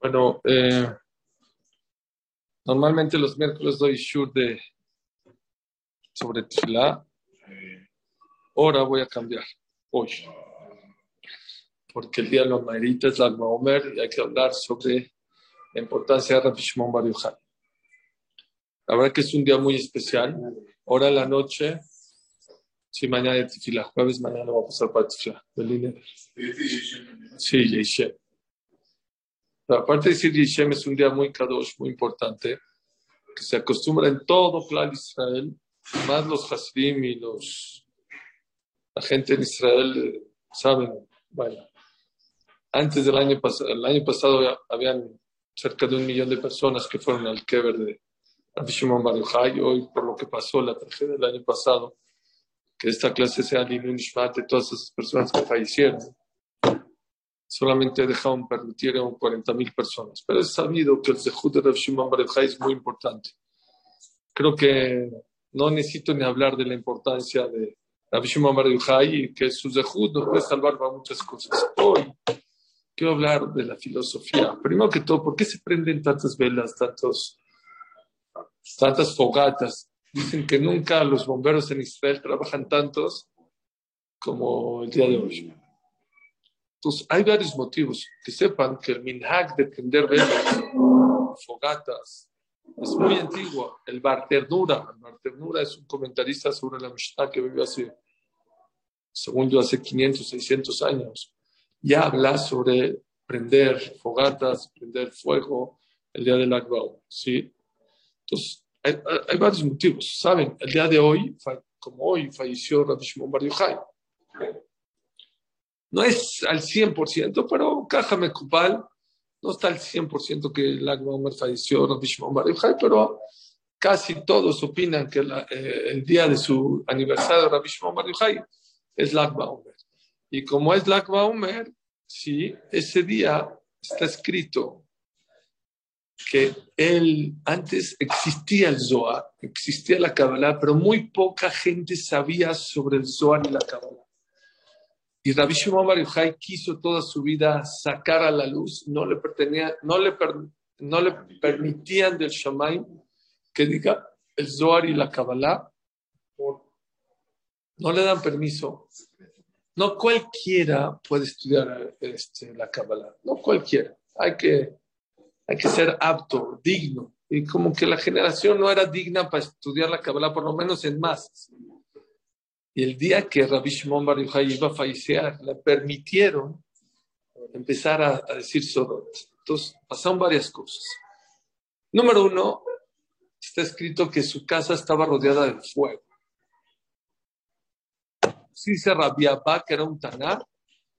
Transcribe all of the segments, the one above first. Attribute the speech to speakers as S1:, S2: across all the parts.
S1: Bueno, eh, normalmente los miércoles doy shur de sobre Tfilá. Ahora voy a cambiar, hoy. Porque el día de los Maerita es la Omer y hay que hablar sobre la importancia de Rabbi Shimon Bar La verdad que es un día muy especial. Ahora en la noche, sí, mañana de Tfilá, jueves mañana vamos a pasar para Tfilá. Sí, Yeshem aparte de decir Yishem es un día muy kadosh, muy importante, que se acostumbra en todo Clar Israel, más los Hasidim y los, la gente en Israel eh, saben, bueno, antes del año pasado, el año pasado habían cerca de un millón de personas que fueron al Keber de Rabbi Shimon Bar hoy por lo que pasó, la tragedia del año pasado, que esta clase sea de todas esas personas que fallecieron solamente dejaron permitir a 40.000 personas. Pero es sabido que el Zehut de Rav Shimon Bar es muy importante. Creo que no necesito ni hablar de la importancia de Rav Shimon Bar y que su Zehut nos puede salvar para muchas cosas. Hoy quiero hablar de la filosofía. Primero que todo, ¿por qué se prenden tantas velas, tantos, tantas fogatas? Dicen que nunca los bomberos en Israel trabajan tantos como el día de hoy. Entonces, hay varios motivos. Que sepan que el minhag de prender velas, fogatas, es muy antiguo. El Bar Ternura, el Bar Ternura es un comentarista sobre la Mishnah que vivió hace, según yo, hace 500, 600 años. Ya habla sobre prender fogatas, prender fuego el día del Akbao. ¿sí? Entonces, hay, varios motivos. Saben, el día de hoy, como hoy, falleció Rabbi Shimon Bar Yochai. No es al 100%, pero Cajame Kupal no está al 100% que el Agma falleció, Rabbi Shimon pero casi todos opinan que eh, el día de su aniversario, Rabbi Shimon es Lagba. Y como es Lagba sí, ese día está escrito que él, antes existía el Zohar, existía la Kabbalah, pero muy poca gente sabía sobre el Zohar y la Kabbalah. Y Rabbi Shimon Bar quiso toda su vida sacar a la luz, no le, pertenía, no le, no le permitían del Shamaim que diga el Zohar y la Kabbalah. No le dan permiso. No cualquiera puede estudiar este, la Kabbalah, no cualquiera. Hay que, hay que ser apto, digno. Y como que la generación no era digna para estudiar la Kabbalah, por lo menos en masas. Y el día que Rabbi Shimon Bar iba a fallecer, le permitieron empezar a, decir Sodot. Entonces, pasaron varias cosas. Número uno, está escrito que su casa estaba rodeada de fuego. Sí dice Rabbi Abba, que era un taná.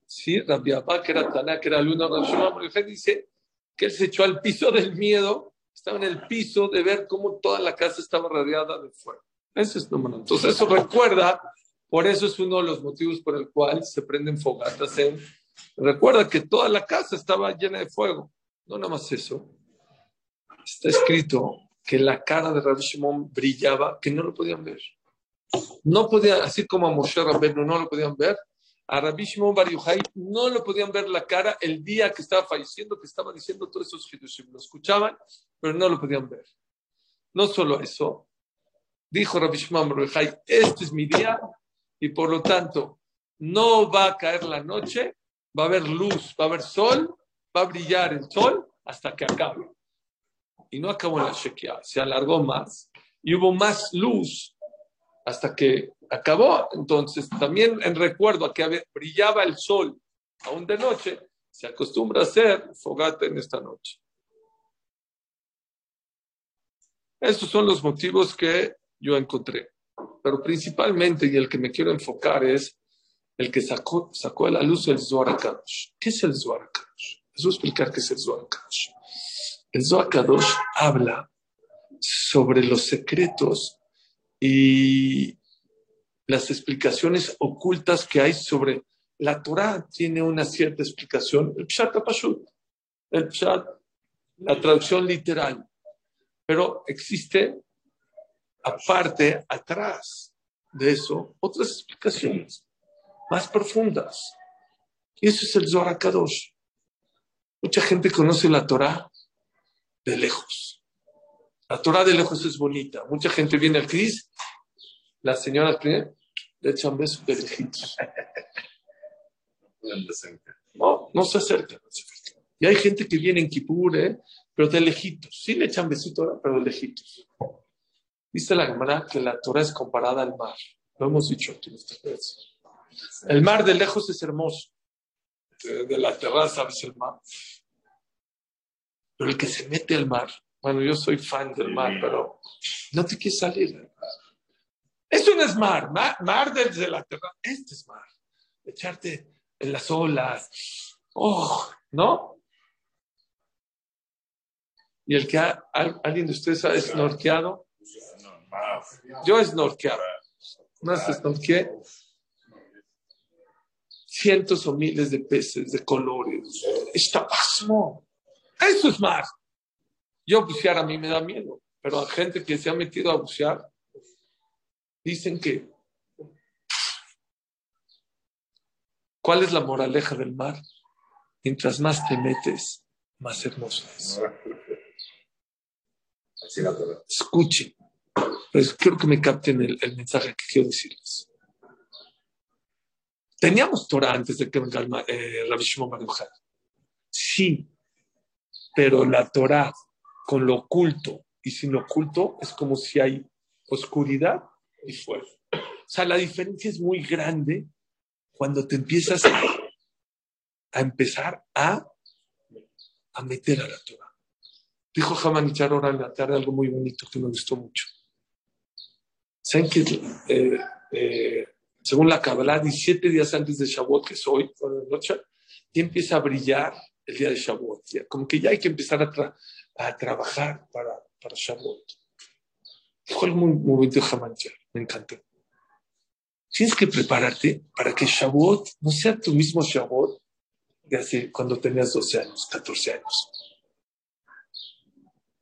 S1: Sí, Rabbi Abba, que era taná, que era el uno. Rabbi Shimon Bar dice que él se echó al piso del miedo. Estaba en el piso de ver cómo toda la casa estaba rodeada de fuego. Ese es número uno. Entonces, eso recuerda por eso es uno de los motivos por el cual se prenden fogatas en... Recuerda que toda la casa estaba llena de fuego. No nada más eso. Está escrito que la cara de Rabbi Shimon brillaba, que no lo podían ver. No podían, así como a Moshe Rabbeinu no lo podían ver, a Rabbi Shimon Bar no lo podían ver la cara el día que estaba falleciendo, que estaba diciendo todos esos hidushim. Lo escuchaban, pero no lo podían ver. No solo eso, dijo Rabbi Shimon Bar este es mi día, y por lo tanto no va a caer la noche, va a haber luz, va a haber sol, va a brillar el sol hasta que acabe. Y no acabó la Shekia, se alargó más y hubo más luz hasta que acabó. Entonces, también en recuerdo a que brillaba el sol aún de noche, se acostumbra a hacer fogata en esta noche. Estos son los motivos que yo encontré pero principalmente, y el que me quiero enfocar es el que sacó, sacó a la luz el Zohar Kadosh. ¿Qué es el Zohar Kadosh? Les voy a explicar qué es el Zohar Kadosh. El Zohar Kadosh habla sobre los secretos y las explicaciones ocultas que hay sobre la Torah tiene una cierta explicación, el Pshat Pashut, el Pshat, la traducción literal, pero existe aparte, atrás de eso, otras explicaciones más profundas. Y eso es el Zohar Kadosh. Mucha gente conoce la Torah de lejos. La Torah de lejos es bonita. Mucha gente viene al CRIS, las señoras le echan besos de lejitos. No, no se acercan. Y hay gente que viene en Kipur, ¿eh? pero de lejitos. Sí le echan besito, pero de lejitos. Dice la Gemara que la Torah es comparada al mar. Lo hemos dicho aquí estas veces. El mar de lejos es hermoso. De, la terraza ves el mar. Pero el que se mete al mar, bueno, yo soy fan del mar, pero no te quieres salir. Esto no es mar, mar, desde la terraza. Este es mar. Echarte en las olas. Oh, ¿no? Y el que alguien de ustedes ha snorkeado, yo he snorkeado. No se snorkeé. Cientos o miles de peces de colores. Está pasmo. Eso es mar. Yo bucear a mí me da miedo, pero a gente que se ha metido a bucear dicen que ¿Cuál es la moraleja del mar? Mientras más te metes, más hermoso es. Escuchen. Pues quiero que me capten el, mensaje que quiero decirles. Teníamos Torah antes de que venga eh, Rabbi Shimon Sí, pero la Torah con lo oculto y sin lo oculto es como si hay oscuridad y fuego. O sea, la diferencia es muy grande cuando te empiezas a, a empezar a, a meter a la Torah. Dijo Hamanichar ahora en la tarde algo muy bonito que me gustó mucho. ¿Saben que eh, eh, según la Kabbalah, 17 días antes de Shavuot, que es hoy, la noche, ya empieza a brillar el día de Shavuot. como que ya hay que empezar a, a trabajar para, para Shavuot. Dijo algo muy, bonito Hamanichar, me encantó. Tienes que prepararte para que Shavuot no sea tu mismo Shavuot de hace cuando tenías 12 años, 14 años.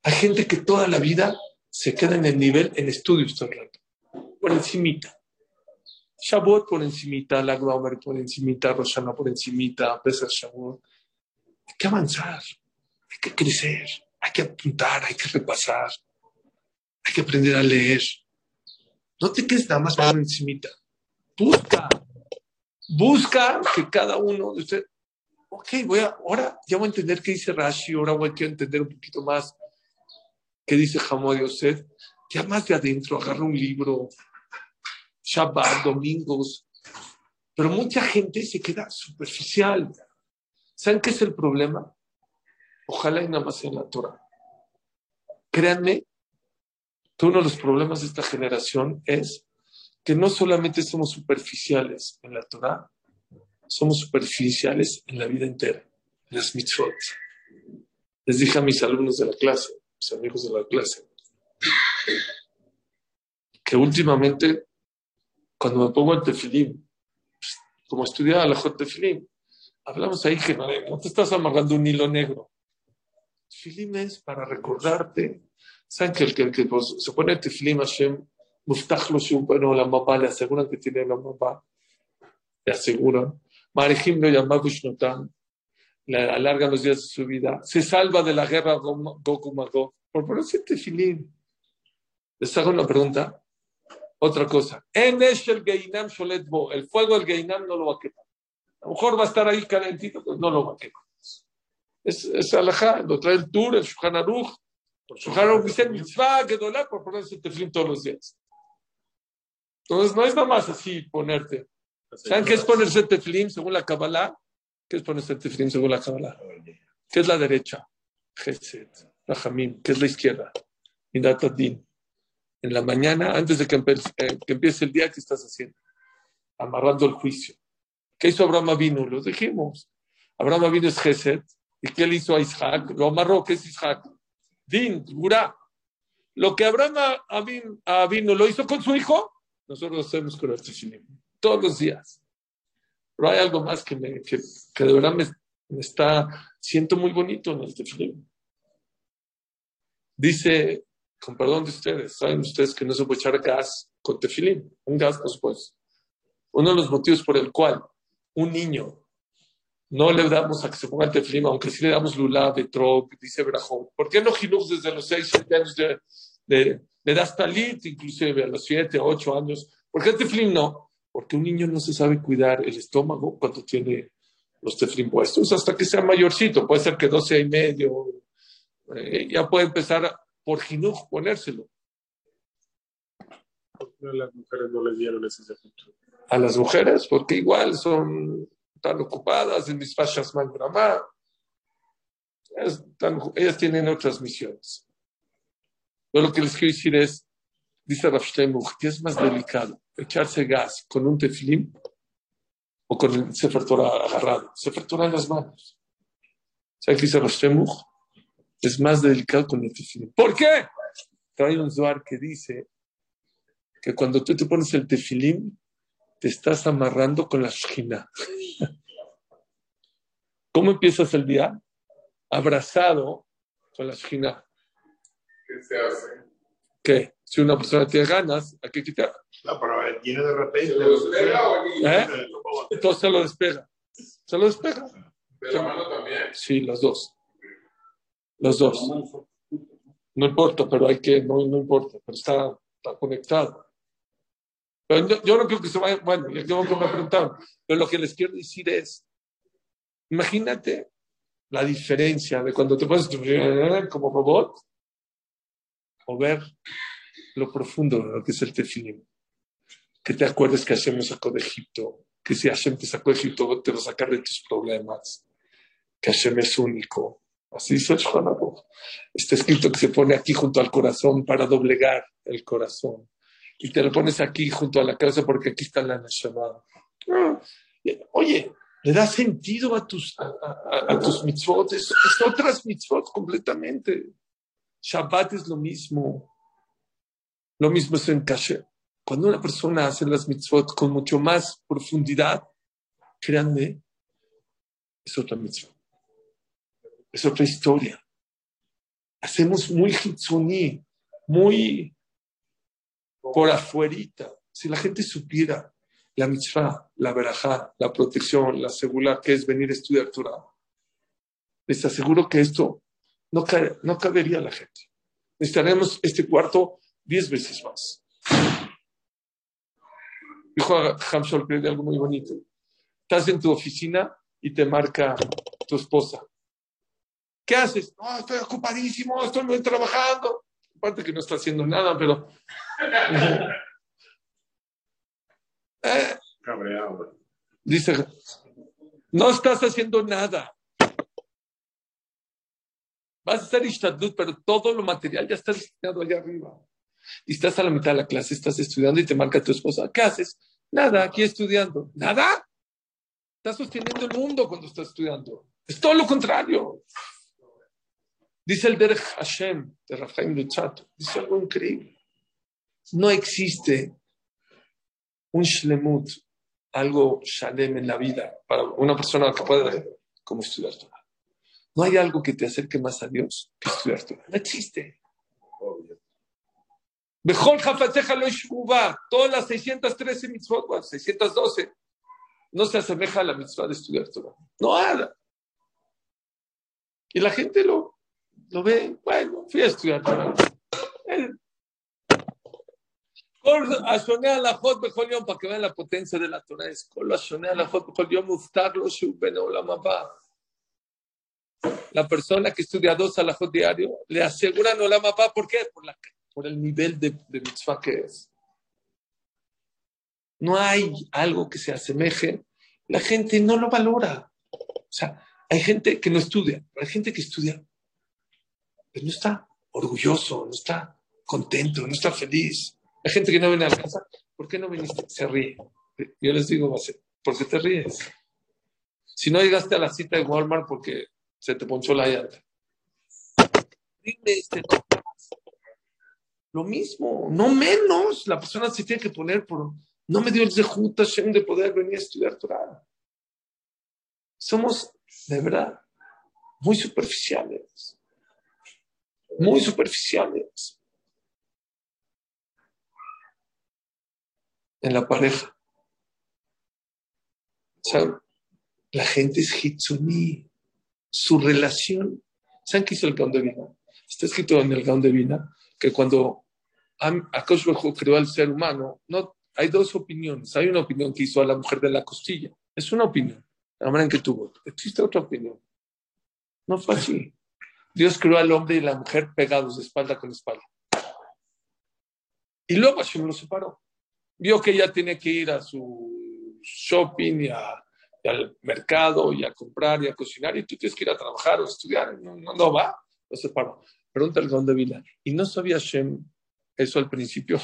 S1: Hay gente que toda la vida se queda en el nivel, en estudios todo el rato, por encimita. Shavuot por encimita, la Glauber por encimita, Rosana por encimita, Pesach Shavuot. Hay que avanzar, hay que crecer, hay que apuntar, hay que repasar, hay que aprender a leer. No te quedes nada más por encimita. Busca, busca que cada uno de ustedes, ok, voy a, ahora ya voy a entender qué dice Rashi, ahora voy a entender un poquito más ¿Qué dice Hamad Yosef? Ya más de adentro, agarra un libro, Shabbat, domingos. Pero mucha gente se queda superficial. ¿Saben qué es el problema? Ojalá y nada más en la Torah. Créanme que uno de los problemas de esta generación es que no solamente somos superficiales en la Torah, somos superficiales en la vida entera, en las mitzvot. Les dije a mis alumnos de la clase, mis amigos de la clase, que últimamente, cuando me pongo el tefilín, como estudiaba la J tefilín, hablamos ahí que no, te estás amarrando un hilo negro. Tefilín es para recordarte. ¿Saben que el que, pues, se pone el tefilín Hashem, Muftach lo bueno, la mamá le aseguran que tiene la mamá, le aseguran. Marejim lo llama le alargan los días de su vida, se salva de la guerra Goku Magog por ponerse tefilín. Les hago una pregunta. Otra cosa. En el Geinam Sholetbo, el fuego del Geinam no lo va a quemar. A lo mejor va a estar ahí calentito, pero no lo va a quemar. Es, es alajá, lo trae el Tur, el Shulchan Aruch. El Shulchan Aruch dice mitzvah gedolá por ponerse tefilín todos los días. Entonces no es nada más así ponerte. ¿Saben qué es ponerse tefilín según la Kabbalah? ¿Qué es ponerse tefilín según la Kabbalah? ¿Qué es la derecha? Geset, Rahamim. ¿Qué es la izquierda? Din. En la mañana, antes de eh, que, empiece el día, ¿qué estás haciendo? Amarrando el juicio. ¿Qué hizo Abraham Avinu? Lo dijimos. Abraham Avinu es Geset. ¿Y qué le hizo a Isaac? Lo amarró. ¿Qué es Isaac? Din, Gurá. Lo que Abraham Avinu lo hizo con su hijo, nosotros lo hacemos con el tefilín. Todos los días. Pero hay algo más que, me, que, de verdad me, está, siento muy bonito en este film. Dice, con perdón de ustedes, saben ustedes que no se puede echar gas con tefilín, un gas no se puede. Uno de los motivos por el cual un niño no le damos a que se ponga el teflim, aunque sí le damos lula, betrog, dice Brajot. ¿Por qué no Jinuj desde los 6, 7 años de, de, le das talit, inclusive a los 7, 8 años? ¿Por qué el teflim no? Porque un niño no se sabe cuidar el estómago cuando tiene los teflim puestos hasta que sea mayorcito. Puede ser que 12 y medio, eh, ya puede empezar por Jinuj ponérselo.
S2: ¿Por qué a las mujeres no le dieron ese ejemplo?
S1: A las mujeres, porque igual son tan ocupadas en mis fachas mal drama. Ellas tienen otras misiones. Pero lo que les quiero decir es, dice Rav Shleimuch, que es más delicado echarse gas con un teflim o con el Sefer Torah agarrado. Sefer Torah en las manos. ¿Sabe qué dice Rav Shleimuch? Es más delicado con el teflim. ¿Por qué? Trae un Zohar que dice que cuando tú te pones el tefilim, te estás amarrando con la shina. ¿Cómo empiezas el día? Abrazado con la shina.
S2: ¿Qué se hace?
S1: ¿Qué? Si una persona tiene ganas, hay que quitar.
S2: No, pero viene de repente.
S1: ¿Eh? Entonces se lo despega. Se lo despega.
S2: ¿De la mano también?
S1: Sí, los dos. Los dos. No importa, pero hay que, no, no importa, pero está, está conectado. Pero yo, no creo que se vaya, bueno, ya tengo que me pero lo que les quiero decir es, imagínate la diferencia de cuando te pones como robot o ver lo profundo de lo que es el tefilim. Que te acuerdes que Hashem nos sacó de Egipto, que si Hashem te sacó de Egipto, te va a sacar de tus problemas, que Hashem es único. Así dice el Está escrito que se pone aquí junto al corazón para doblegar el corazón y te lo pones aquí junto a la cabeza porque aquí está la Neshama. Oye, le da sentido a tus, a, tus mitzvot, es, otras mitzvot completamente. Shabbat es lo mismo. Lo mismo es en Kasher. Cuando una persona hace las mitzvot con mucho más profundidad, créanme, es otra mitzvot. Es otra historia. Hacemos muy hitzuní, muy por afuerita. Si la gente supiera la mitzvah, la verajá, la protección, la segura que es venir a estudiar Torah, les aseguro que esto no, no cabería a la gente. Necesitaremos este cuarto diez veces más. Dijo Hamshol que algo muy bonito. Estás en tu oficina y te marca tu esposa. ¿Qué haces? No, estoy ocupadísimo, estoy muy trabajando. Aparte que no está haciendo nada, pero eh, dice, no estás haciendo nada. Vas a hacer ishtadlut, pero todo lo material ya está destinado allá arriba. Y estás a la mitad de la clase, estás estudiando y te marca tu esposa. ¿Qué haces? Nada, aquí estudiando. ¿Nada? Estás sosteniendo el mundo cuando estás estudiando. Es todo lo contrario. Dice el Derech Hashem de Rafael Luchato. Dice algo increíble no existe un shlemut, algo shalem en la vida para una persona que pueda como estudiar Torah. No hay algo que te acerque más a Dios que estudiar Torah. No existe. Mejor lo todas las 613 mitzvot, 612, no se asemeja a la mitzvah de estudiar Torah. No nada. Y la gente lo, lo ve, bueno, fui a estudiar. Para que vean la potencia de la Torah. Es la persona que estudia dos alajot diario le aseguran la mapa. ¿Por qué? Por, el nivel de, de mitzvah que es. No hay algo que se asemeje. La gente no lo valora. O sea, hay gente que no estudia, hay gente que estudia, pero no está orgulloso, no está contento, no está feliz. Hay gente que no viene a la casa. ¿Por qué no viniste? Se ríe. Yo les digo, ¿por qué te ríes? Si no llegaste a la cita de Walmart porque se te ponchó la llanta. Dime este Lo mismo, no menos. La persona se tiene que poner por. No me dio el Zehut de poder venir a estudiar Torah. Somos, de verdad, muy superficiales. Muy superficiales. en la pareja. La gente es Hitsuní. Su relación. ¿Saben qué hizo el Gaón de Vina? Está escrito en el Gaón de Vina que cuando Akash creó al ser humano, no, hay dos opiniones. Hay una opinión que hizo a la mujer de la costilla. Es una opinión, la manera en que tuvo. Existe otra opinión. No fue así. Dios creó al hombre y la mujer pegados de espalda con espalda. Y luego Hashem lo separó. Vio que ella tiene que ir a su shopping y, al mercado y a comprar y a cocinar y tú tienes que ir a trabajar o estudiar. No, no, va, lo separó. Pregunta el de Vila. ¿Y no sabía Hashem eso al principio?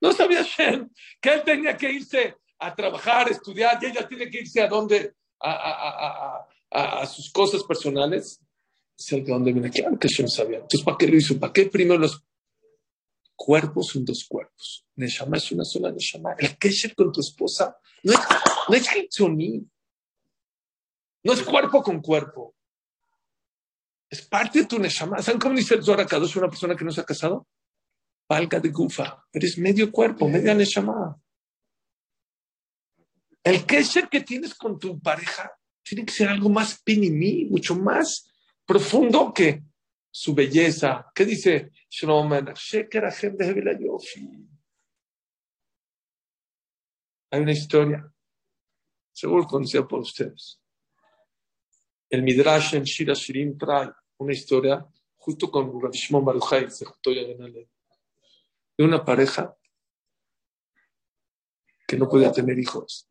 S1: No sabía Hashem que él tenía que irse a trabajar, a estudiar y ella tiene que irse a dónde, a, a sus cosas personales. El de Vila. Claro que sabía. Entonces, ¿para qué lo hizo? ¿Para qué primero los cuerpos son dos cuerpos. Neshama es una sola Neshama. El kesher con tu esposa no es, no es No es cuerpo con cuerpo. Es parte de tu Neshama. ¿Saben cómo dice el Zohar es una persona que no se ha casado? Valga de gufa. Eres medio cuerpo, media Neshama. El kesher que tienes con tu pareja tiene que ser algo más pinimí, mucho más profundo que su belleza. ¿Qué dice Hay una historia, seguro conocida por ustedes. El Midrash en Shira Shirim trae una historia justo con Shimon Baruchai, de una pareja que no podía tener hijos.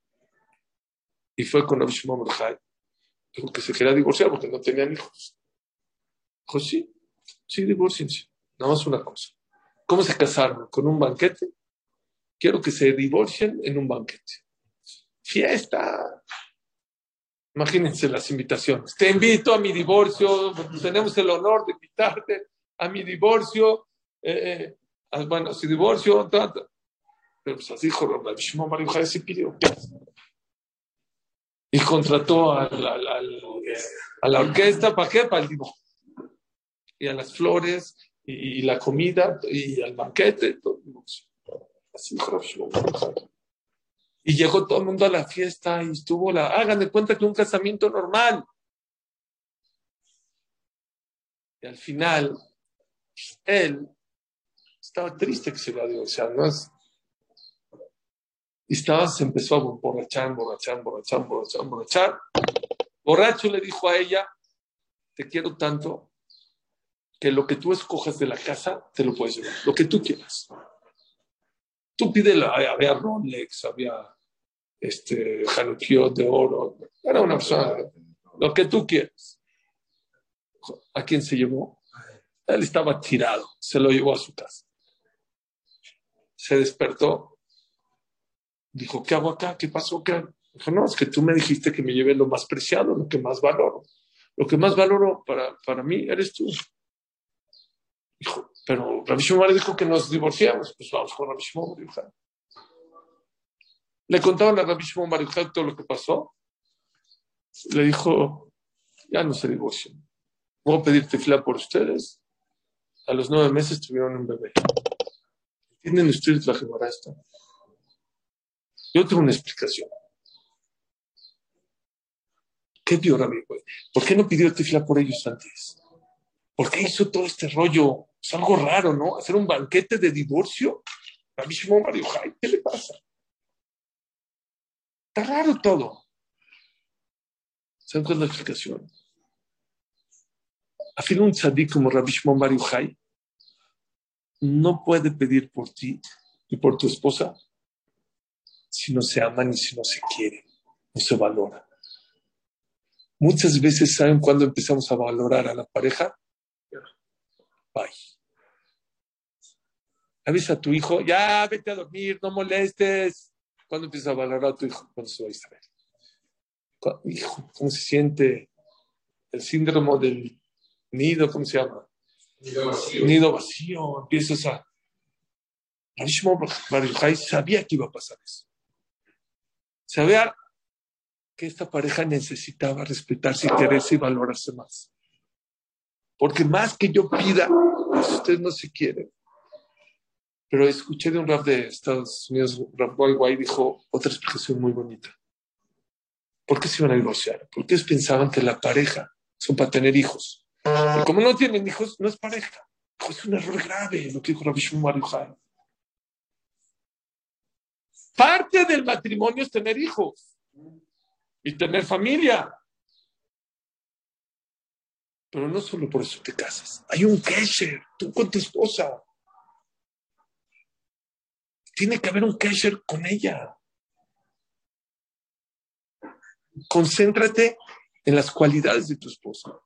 S1: Y fue con Rabbi Shimon Baruchai. Que se quería divorciar porque no tenían hijos. Dijo, sí, Sí. Nada más una cosa. ¿Cómo se casaron? ¿Con un banquete? Quiero que se divorcien en un banquete. Fiesta. Imagínense las invitaciones. Te invito a mi divorcio. Tenemos el honor de invitarte a mi divorcio. Eh, eh, bueno, a su divorcio. Pero pues así dijo Rabbi Shimon Bar se pidió. Y contrató a la orquesta. ¿Para qué? Para el divorcio y a las flores y, la comida y al banquete. Todo. Así Y llegó todo el mundo a la fiesta y estuvo la. Hagan de cuenta que un casamiento normal. Y al final, él estaba triste que se iba a divorciar, ¿no? Y estaba, se empezó a borrachar, borrachar, borrachar, borrachar, borrachar. Borracho le dijo a ella, te quiero tanto que lo que tú escojas de la casa te lo puedes llevar, lo que tú quieras. Tú pídelo, había Rolex, había este, de oro, era una persona, lo que tú quieras. ¿A quién se llevó? Él estaba tirado, se lo llevó a su casa. Se despertó, dijo, ¿qué hago acá? ¿Qué pasó? ¿Qué? Dijo, no, es que tú me dijiste que me lleve lo más preciado, lo que más valoro. Lo que más valoro para, para mí eres tú. Pero Rabbi Shimon dijo que nos divorciamos. Pues vamos con Rabbi Shimon Le contaban a Rabbi Shimon todo lo que pasó. Le dijo, ya no se divorcian. Voy a pedir tefla por ustedes. A los nueve meses tuvieron un bebé. ¿Entienden ustedes la gemara esta? Yo tengo una explicación. ¿Qué dio Rabbi? ¿Por qué no pidió tefla por ellos antes? ¿Por qué hizo todo este rollo? Es algo raro, ¿no? Hacer un banquete de divorcio. A mí Mario ¿qué le pasa? Está raro todo. ¿Saben cuál es la explicación? fin un tzadí como Rabbi Shimon Bar no puede pedir por ti y por tu esposa si no se aman y si no se quieren, no se valora. Muchas veces, ¿saben cuándo empezamos a valorar a la pareja? Bye. Avisa a tu hijo, ya vete a dormir, no molestes. ¿Cuándo empiezas a valorar a tu hijo? Cuando se va a Israel. Hijo, ¿cómo se siente el síndrome del nido? ¿Cómo se llama?
S2: Nido vacío.
S1: Nido vacío. Empiezas a. Baruchai sabía que iba a pasar eso. Sabía que esta pareja necesitaba respetarse y quererse y valorarse más. Porque más que yo pida, pues ustedes no se quieren. Pero escuché de un rap de Estados Unidos, Rap White, dijo otra expresión muy bonita. ¿Por qué se iban a divorciar? Porque ellos pensaban que la pareja son para tener hijos. Y como no tienen hijos, no es pareja. Es un error grave lo que dijo Rabbi Shmuel Parte del matrimonio es tener hijos y tener familia. Pero no solo por eso te casas. Hay un kesher, tú con tu esposa. Tiene que haber un kesher con ella. Concéntrate en las cualidades de tu esposa.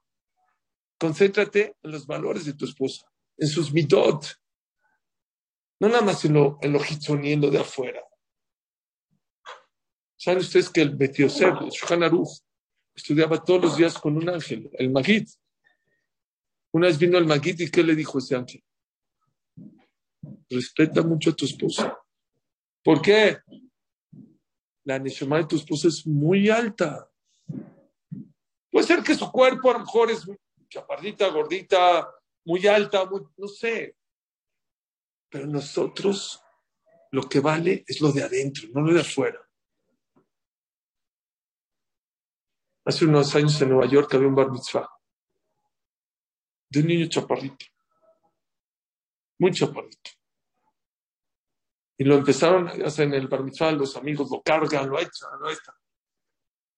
S1: Concéntrate en los valores de tu esposa, en sus midot. No nada más en lo, en lo de afuera. ¿Saben ustedes que el Betiosef, el Shulchan estudiaba todos los días con un ángel, el Magid? Una vez vino el Magid y ¿qué le dijo ese ángel? Respeta mucho a tu esposa. ¿Por qué? La neshama de tu esposa es muy alta. Puede ser que su cuerpo a lo mejor es chaparrita, gordita, muy alta, no sé. Pero nosotros lo que vale es lo de adentro, no lo de afuera. Hace unos años en Nueva York había un bar mitzvah de un niño chaparrito, muy chaparrito. Y lo empezaron a hacer en el bar los amigos lo cargan, lo echan, lo echan.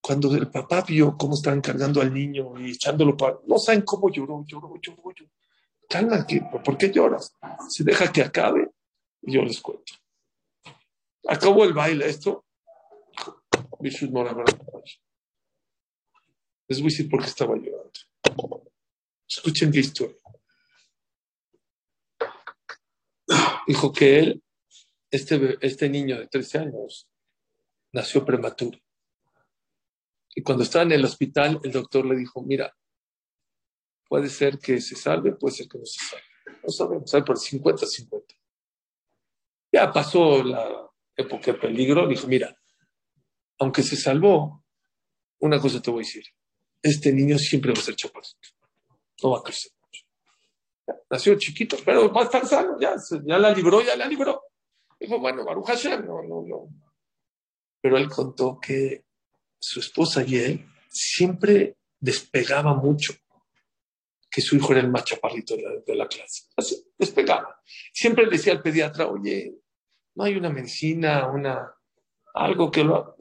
S1: Cuando el papá vio cómo estaban cargando al niño y echándolo para... No saben cómo lloró, lloró, lloró, lloró. ¿por qué lloras? Se deja que acabe y yo les cuento. Acabó el baile, esto. Les voy a decir por qué estaba llorando. Escuchen qué historia. Dijo que él, este, este niño de 13 años, nació prematuro. Y cuando estaba en el hospital, el doctor le dijo, mira, puede ser que se salve, puede ser que no se salve. No sabemos, sabe por 50-50. Ya pasó la época de peligro, dijo, mira, aunque se salvó, una cosa te voy a decir, este niño siempre va a ser chaparrito. No va a crecer mucho. nació chiquito, pero va a estar sano, ya, ya la libró, ya la libró. Dijo, bueno, Baruch Hashem, no, no, no. Pero él contó que su esposa y él siempre despegaba mucho que su hijo era el más chaparrito de la, clase. Así, despegaba. Siempre le decía al pediatra, oye, no hay una medicina, una, algo que lo...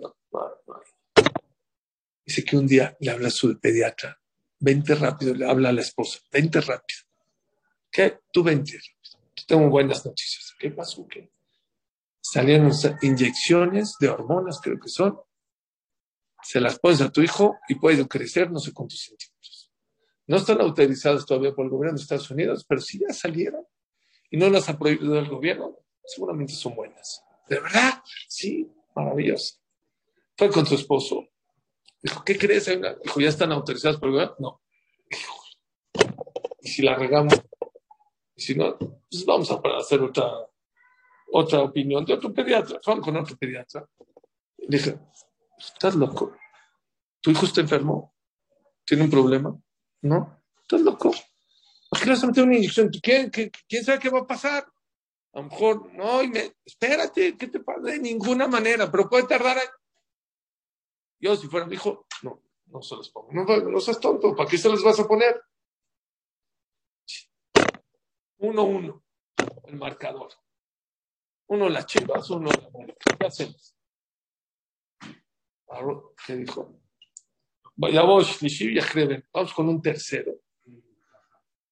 S1: Dice que un día le habla a su pediatra, vente rápido, le habla a la esposa, vente rápido. ¿Qué? Tú vente rápido. Tengo buenas noticias. ¿Qué pasó? ¿Qué? Salieron inyecciones de hormonas, creo que son, se las pones a tu hijo y puede crecer no sé cuántos centímetros. No están autorizadas todavía por el gobierno de Estados Unidos, pero si ya salieron y no las ha prohibido el gobierno, seguramente son buenas. ¿De verdad? Sí, maravilloso. Fue con tu esposo. Dijo, ¿qué crees? Dijo, ¿ya están autorizadas por el gobierno? No. ¿y si la regamos? Y si no, pues vamos a hacer otra, otra opinión de otro pediatra. Fueron con otro pediatra. dije, ¿Estás loco? ¿Tu hijo está enfermo? ¿Tiene un problema? ¿No? ¿Estás loco? ¿Por qué le vas a una inyección? ¿Quién, quién sabe qué va a pasar? A lo mejor, no, y me, espérate, ¿qué te pasa? De ninguna manera, pero puede tardar. Yo, si fuera mi hijo, no, no se los pongo. No, no seas tonto, ¿para qué se los vas a poner? Uno, uno, el marcador. Uno la chivas, uno la ¿Qué hacemos? ¿Qué dijo? Vamos con un tercero.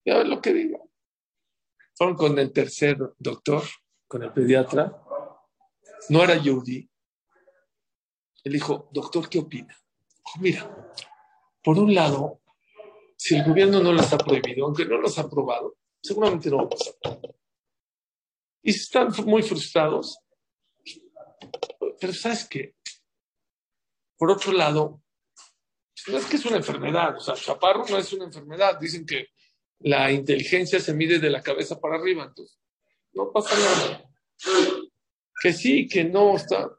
S1: Ya ver lo que diga. Fueron con el tercer doctor, con el pediatra. No era Yehudi. Dijo, doctor, ¿qué opina? mira, por un lado, si el gobierno no los ha prohibido, aunque no los ha aprobado, seguramente no a Y están muy frustrados, pero ¿sabes qué? Por otro lado, no es que es una enfermedad, o sea, chaparro no es una enfermedad. Dicen que la inteligencia se mide de la cabeza para arriba, entonces no pasa nada. Que sí, que no está.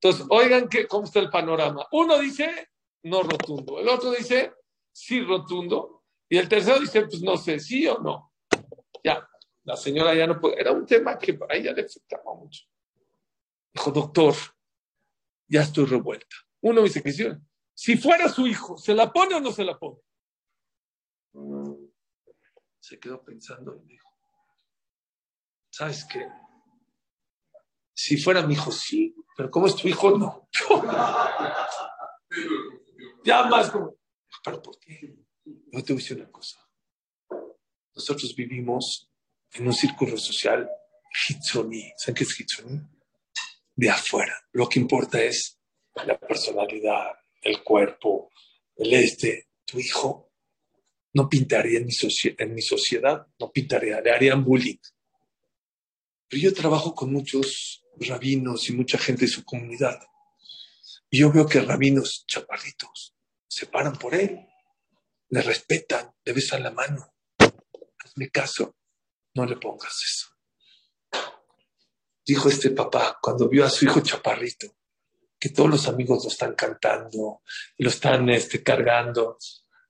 S1: Entonces, oigan que, cómo está el panorama. Uno dice no rotundo, el otro dice sí rotundo, y el tercero dice, pues no sé, sí o no. Ya, la señora ya no puede. Era un tema que a ella le afectaba mucho. Dijo, doctor, ya estoy revuelta. Uno dice que. Si fuera su hijo, ¿se la pone o no se la pone? Se quedó pensando y dijo, ¿sabes qué? Si fuera mi hijo, sí, pero como es tu hijo, no. ya más como, ¿pero por qué? Yo te voy a decir una cosa. Nosotros vivimos en un círculo social hitzoni. ¿Saben qué es hitzoni? De afuera. Lo que importa es la personalidad, el cuerpo, el este. Tu hijo no pintaría en mi, en mi sociedad, no pintaría, le harían bullying. Pero yo trabajo con muchos rabinos y mucha gente de su comunidad. Y yo veo que rabinos chaparritos se paran por él, le respetan, le besan la mano. Hazme caso, no le pongas eso. Dijo este papá cuando vio a su hijo chaparrito, que todos los amigos lo están cantando, lo están este, cargando.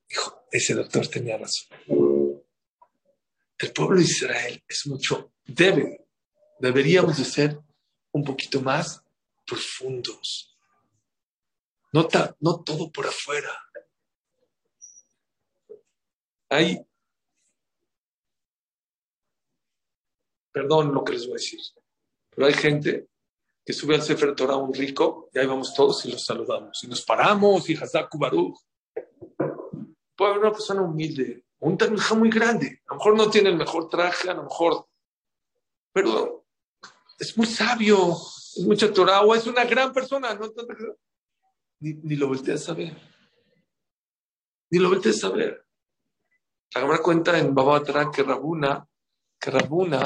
S1: Dijo, ese doctor tenía razón. El pueblo de Israel es mucho, debe, deberíamos de ser un poquito más profundos. No, no todo por afuera. Hay, perdón lo que les voy a decir, pero hay gente que sube al Sefer Torah un rico y ahí vamos todos y los saludamos. Y nos paramos y Hazaku Baruch. Puede haber una persona humilde, un termija muy grande. A lo mejor no tiene el mejor traje, a lo mejor, pero es muy sabio, es mucha Torah, es una gran persona, no ni, ni lo volteas a ver. Ni lo volteas a ver. Habrá cuenta en Babatra que Rabuna, que Rabuna,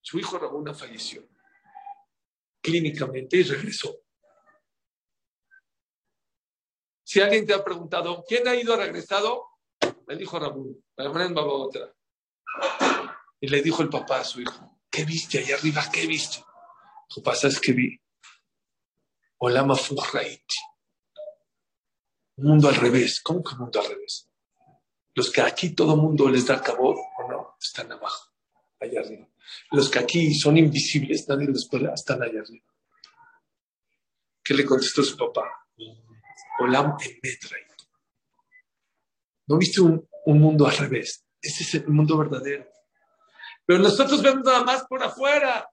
S1: su hijo Rabuna falleció clínicamente y regresó. Si alguien te ha preguntado, ¿quién ha ido a regresado? Le dijo Rabuna, en Babatra. Y le dijo el papá a su hijo, ¿Qué viste allá arriba? ¿Qué viste? Lo que pasa es que vi Olama Fujraiti. Un mundo al revés. ¿Cómo que un mundo al revés? Los que aquí todo mundo les da cabo o no, están abajo, allá arriba. Los que aquí son invisibles, nadie los puede, están allá arriba. ¿Qué le contestó su papá? Olam Emetrait. ¿No viste un, un mundo al revés? Ese es el mundo verdadero. Pero nosotros vemos nada más por afuera.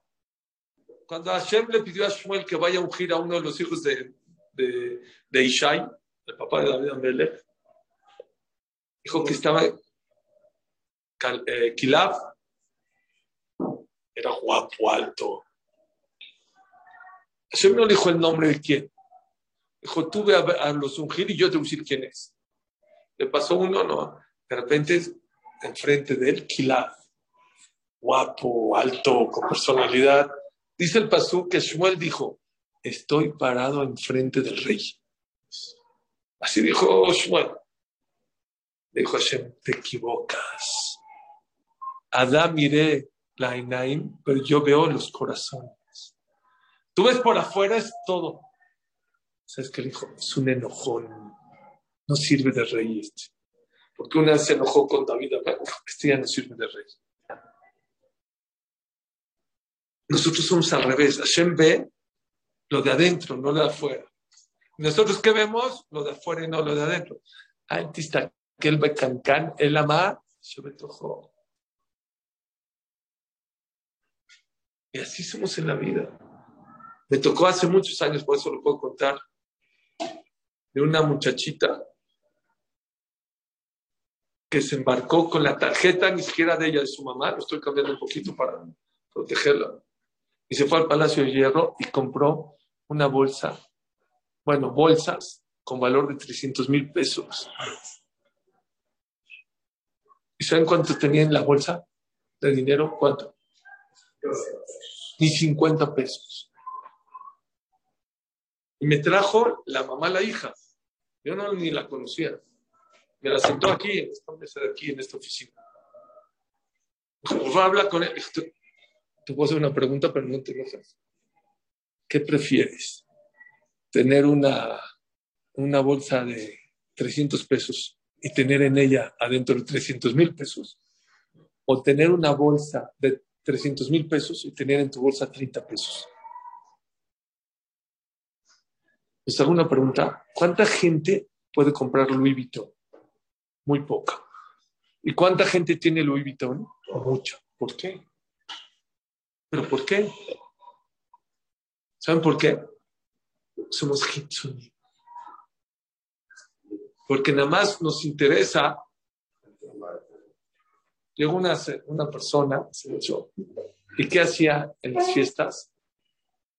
S1: Cuando Hashem le pidió a Shmuel que vaya a ungir a uno de los hijos de, de, de Ishai, el papá de David Amelech, dijo que estaba eh, Kilab, era guapo, alto. Hashem no dijo el nombre de quién. Dijo, tú ve a, los ungir y yo te voy a decir quién es. Le pasó uno, no. De repente, enfrente de él, Kilab guapo, alto, con personalidad. Dice el pasú que Shmuel dijo, estoy parado enfrente del rey. Así dijo Shmuel. Dijo Hashem, te equivocas. Adán miré la Inaim, pero yo veo los corazones. Tú ves por afuera es todo. ¿Sabes qué dijo? Es un enojón. No sirve de rey este. Porque una se enojó con David, este ya no sirve de rey. Nosotros somos al revés. Hashem ve lo de adentro, no lo de afuera. Nosotros qué vemos? Lo de afuera y no lo de adentro. Antista que el becancán, el ama, se. Y así somos en la vida. Me tocó hace muchos años, por eso lo puedo contar, de una muchachita que se embarcó con la tarjeta, ni siquiera de ella, de su mamá, lo estoy cambiando un poquito para protegerla y se fue al Palacio de Hierro y compró una bolsa, bueno, bolsas con valor de 300 mil pesos. ¿Y saben cuánto tenía en la bolsa de dinero? ¿Cuánto? Ni 50 pesos. Y me trajo la mamá, la hija. Yo no ni la conocía. Me la sentó aquí, en esta mesa de aquí, en esta oficina. Dijo, habla con él. Te puedo hacer una pregunta, pero no te enojes. ¿Qué prefieres? ¿Tener una, una bolsa de 300 pesos y tener en ella adentro de 300 mil pesos? ¿O tener una bolsa de 300 mil pesos y tener en tu bolsa 30 pesos? Les hago una pregunta. ¿Cuánta gente puede comprar Louis Vuitton? Muy poca. ¿Y cuánta gente tiene Louis Vuitton? Mucha. ¿Por qué? ¿Pero por qué? ¿Saben por qué? Somos Hitsuni. Porque nada más nos interesa. Llegó una, una persona, ¿y qué hacía en las fiestas?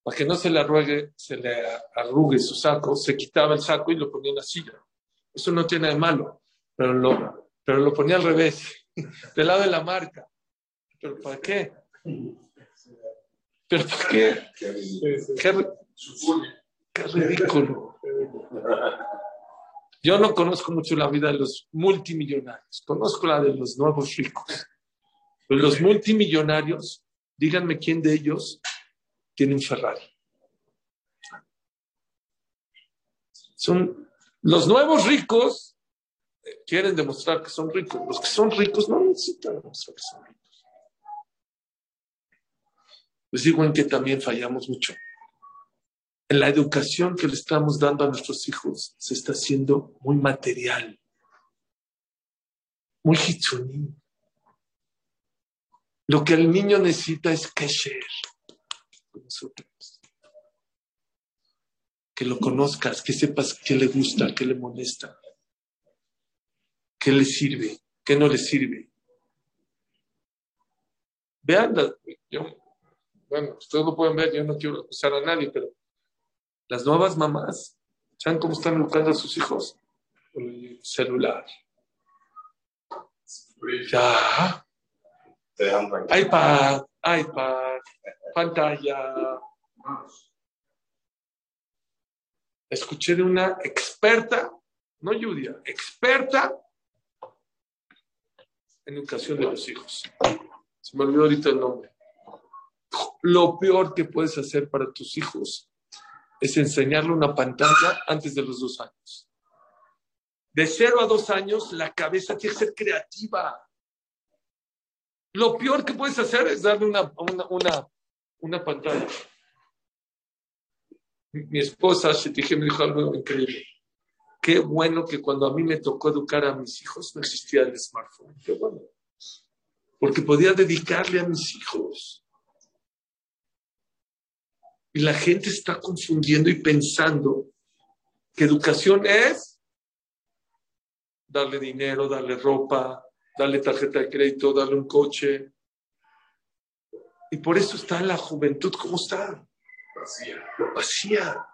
S1: Para que no se le arrugue, se le arrugue su saco, se quitaba el saco y lo ponía en la silla. Eso no tiene de malo, pero lo, pero lo ponía al revés, del lado de la marca. ¿Pero para qué? ¿Pero por qué? Qué, qué ridículo. Yo no conozco mucho la vida de los multimillonarios, conozco la de los nuevos ricos. Pero los multimillonarios, díganme quién de ellos tiene un Ferrari. Son los nuevos ricos quieren demostrar que son ricos. Los que son ricos no necesitan demostrar que son ricos. Les digo en que también fallamos mucho. En la educación que le estamos dando a nuestros hijos se está haciendo muy material, muy hitsuní. Lo que el niño necesita es kesher. Que lo conozcas, que sepas qué le gusta, qué le molesta, qué le sirve, qué no le sirve. Vean, yo bueno, ustedes lo pueden ver, yo no quiero acusar a nadie, pero las nuevas mamás, ¿saben cómo están educando a sus hijos? Con el celular. Ya. iPad, iPad, pantalla. Escuché de una experta, no Judia, experta en educación de los hijos. Se me olvidó ahorita el nombre lo peor que puedes hacer para tus hijos es enseñarle una pantalla antes de los dos años. De cero a dos años, la cabeza tiene que ser creativa. Lo peor que puedes hacer es darle una, una, una, pantalla. Mi esposa, dije me dijo algo increíble. Qué bueno que cuando a mí me tocó educar a mis hijos no existía el smartphone. Qué bueno. Porque podía dedicarle a mis hijos. Y la gente está confundiendo y pensando que educación es darle dinero, darle ropa, darle tarjeta de crédito, darle un coche. Y por eso está la juventud como está. Vacía. Vacía.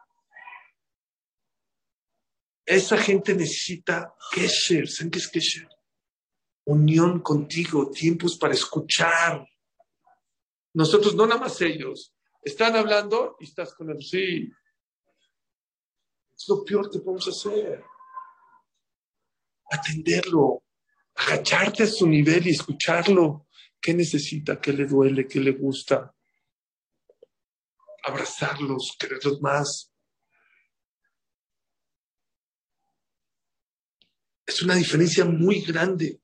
S1: Esa gente necesita kesher. ¿Saben qué es kesher? Unión contigo, tiempos para escuchar. Nosotros, no nada más ellos, están hablando y estás con el sí. Es lo peor que podemos hacer. Atenderlo, agacharte a su nivel y escucharlo. ¿Qué necesita? ¿Qué le duele? ¿Qué le gusta? Abrazarlos, quererlos más. Es una diferencia muy grande.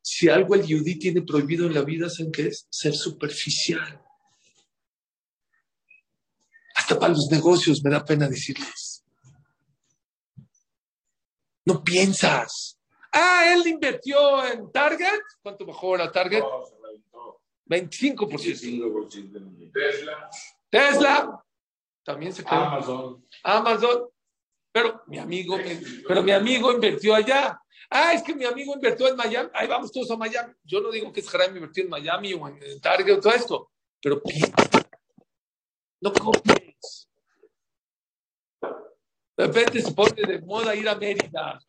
S1: Si algo el yudí tiene prohibido en la vida, ¿saben qué es? Ser superficial. Hasta para los negocios me da pena decirles. No piensas. Ah, él invirtió en Target. ¿Cuánto bajó la Target? 25%. Tesla. Tesla. También se quedó. Amazon. Amazon. Pero mi amigo, pero mi amigo invirtió allá. Ah, es que mi amigo invirtió en Miami. Ahí vamos todos a Miami. Yo no digo que es Jaime invirtió en Miami o en Target o todo esto. Pero no copies. De repente se pone de moda ir a Mérida.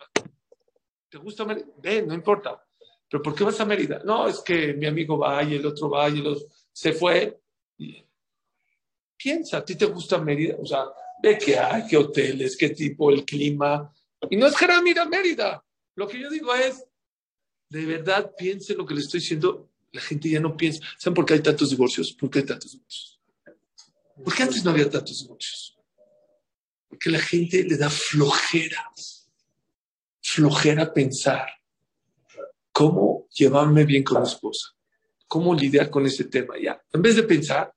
S1: ¿Te gusta Mérida? Ven, no importa. ¿Pero por qué vas a Mérida? No, es que mi amigo va y el otro va y el otro se fue. Piensa, ¿a ti te gusta Mérida? O sea, ve qué hay, qué hoteles, qué tipo, el clima. Y no es que ir a Mérida. Lo que yo digo es, de verdad piense lo que le estoy diciendo. La gente ya no piensa. ¿Saben por qué hay tantos divorcios? ¿Por qué hay tantos divorcios? ¿Por qué antes no había tantos divorcios? Porque la gente le da flojera, flojera pensar cómo llevarme bien con mi esposa, cómo lidiar con ese tema. Ya, en vez de pensar,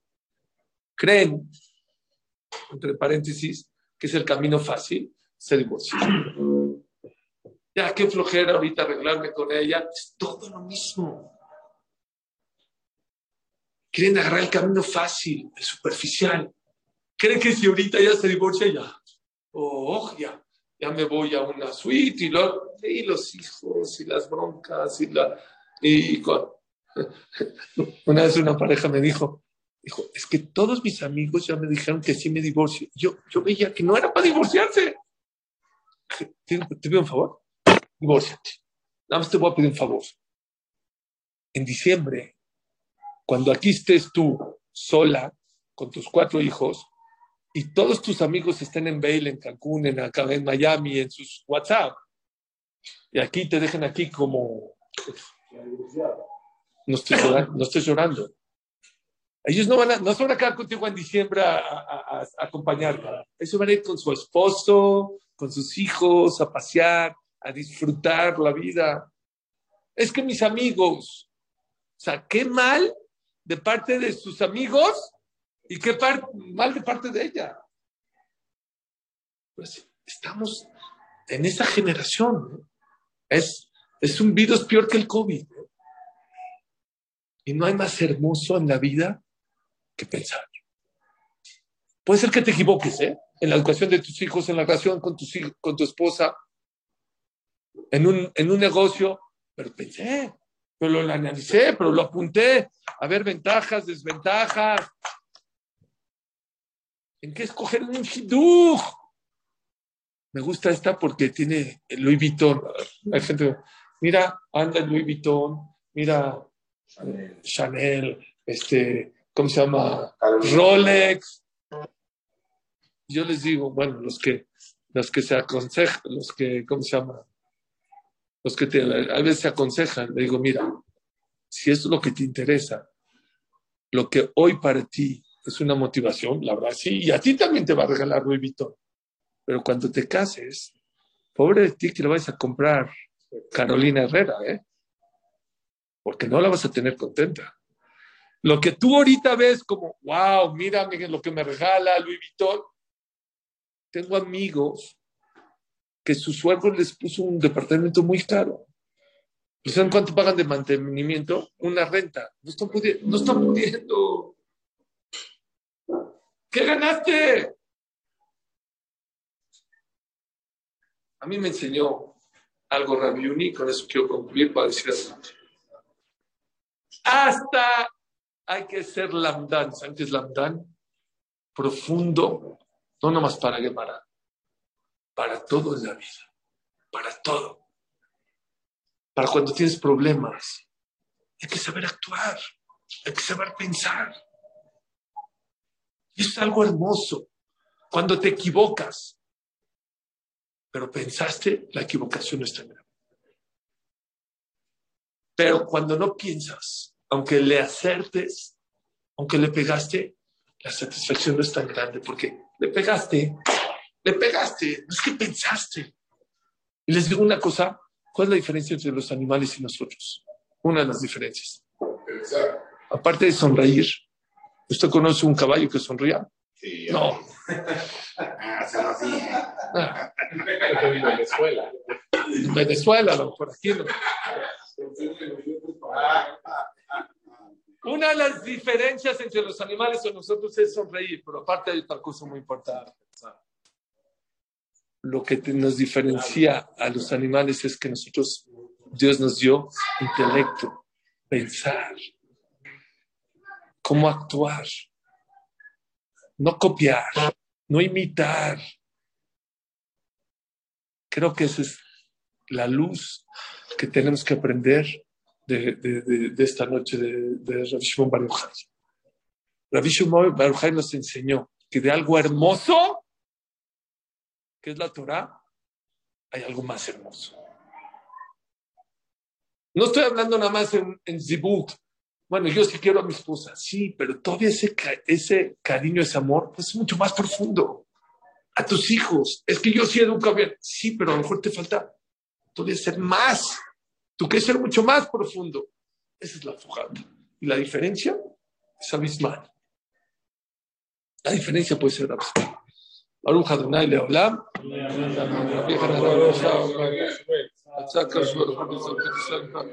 S1: creen, entre paréntesis, que es el camino fácil, se divorcia. Ya, qué flojera ahorita arreglarme con ella. Es todo lo mismo. Quieren agarrar el camino fácil, el superficial. Creen que si ahorita ya se divorcia, ya. Oh, ya. Ya me voy a una suite y, y los hijos y las broncas y la. Y una vez una pareja me dijo, dijo, es que todos mis amigos ya me dijeron que sí me divorcio. Yo, yo veía que no era para divorciarse. ¿Te, te pido un favor? Divórciate. Nada más te voy a pedir un favor. En diciembre, cuando aquí estés tú sola con tus cuatro hijos y todos tus amigos estén en Bale, en Cancún, en, acá, en Miami, en sus WhatsApp, y aquí te dejen aquí como... No estoy llorando. No estoy llorando. Ellos no, van a, no se van a quedar contigo en diciembre a, a, a acompañarte. Ellos van a ir con su esposo, con sus hijos, a pasear, a disfrutar la vida. Es que mis amigos, o sea, qué mal de parte de sus amigos y qué mal de parte de ella. Pues estamos en esa generación. Es, es un virus peor que el COVID. Y no hay más hermoso en la vida que pensar. Puede ser que te equivoques, ¿eh? En la educación de tus hijos, en la relación con, con tu esposa, en un, en un negocio, pero pensé, pero lo analicé, pero lo apunté. A ver, ventajas, desventajas. ¿En qué escoger un shidduch? Me gusta esta porque tiene Louis Vuitton. Hay gente, mira, anda Louis Vuitton, mira Chanel, este, ¿cómo se llama? Rolex. Yo les digo, bueno, los que, los que se aconsejan, los que, ¿cómo se llama? Los que te, a veces se aconsejan, le digo, mira, si es lo que te interesa, lo que hoy para ti es una motivación, la verdad, sí, y a ti también te va a regalar Louis Vuitton. Pero cuando te cases, pobre de ti que le vas a comprar Carolina Herrera, ¿eh? Porque no la vas a tener contenta. Lo que tú ahorita ves como, wow, mira lo que me regala Louis Vuitton. Tengo amigos que su suegro les puso un departamento muy caro. ¿Saben cuánto pagan de mantenimiento? Una renta. No están, pudiendo, no están pudiendo. ¿Qué ganaste? A mí me enseñó algo Rabiuni, con eso quiero concluir para decir Hasta hay que ser lamdán. ¿Saben qué es lamdán? Profundo, no nomás para Gemara, para todo en la vida, para todo. Para cuando tienes problemas, hay que saber actuar, hay que saber pensar. Y es algo hermoso. Cuando te equivocas, pero pensaste, la equivocación no está grave. Pero cuando no piensas, aunque le acertes, aunque le pegaste, la satisfacción no es tan grande porque le pegaste, le pegaste, no es que pensaste. Y les digo una cosa, ¿cuál es la diferencia entre los animales y nosotros? Una de las diferencias. Aparte de sonreír, ¿usted conoce un caballo que sonría? no.
S2: Ah, en Venezuela.
S1: En Venezuela, a lo mejor aquí no. Una de las diferencias entre los animales y nosotros es sonreír, pero aparte hay otra cosa muy importante. Lo que nos diferencia a los animales es que nosotros, Dios nos dio intelecto, pensar, cómo actuar, no copiar, no imitar. Creo que esa es la luz que tenemos que aprender de, esta noche de, de Rabbi Shimon nos enseñó que de algo hermoso, que es la Torah, hay algo más hermoso. No estoy hablando nada más en, Zibuk. Bueno, yo sí quiero a mi esposa, sí, pero todavía ese, ese cariño, ese amor, pues es mucho más profundo. A tus hijos, es que yo sí educo bien, sí, pero a lo mejor te falta todavía ser más Tú quieres ser mucho más profundo. Esa es la fujata. Y la diferencia es abismal. La diferencia puede ser abismal. Baruch Adonai Leolam. Rabbi Hanan Shao, Atzakar Shmuel, Rabbi Zalman,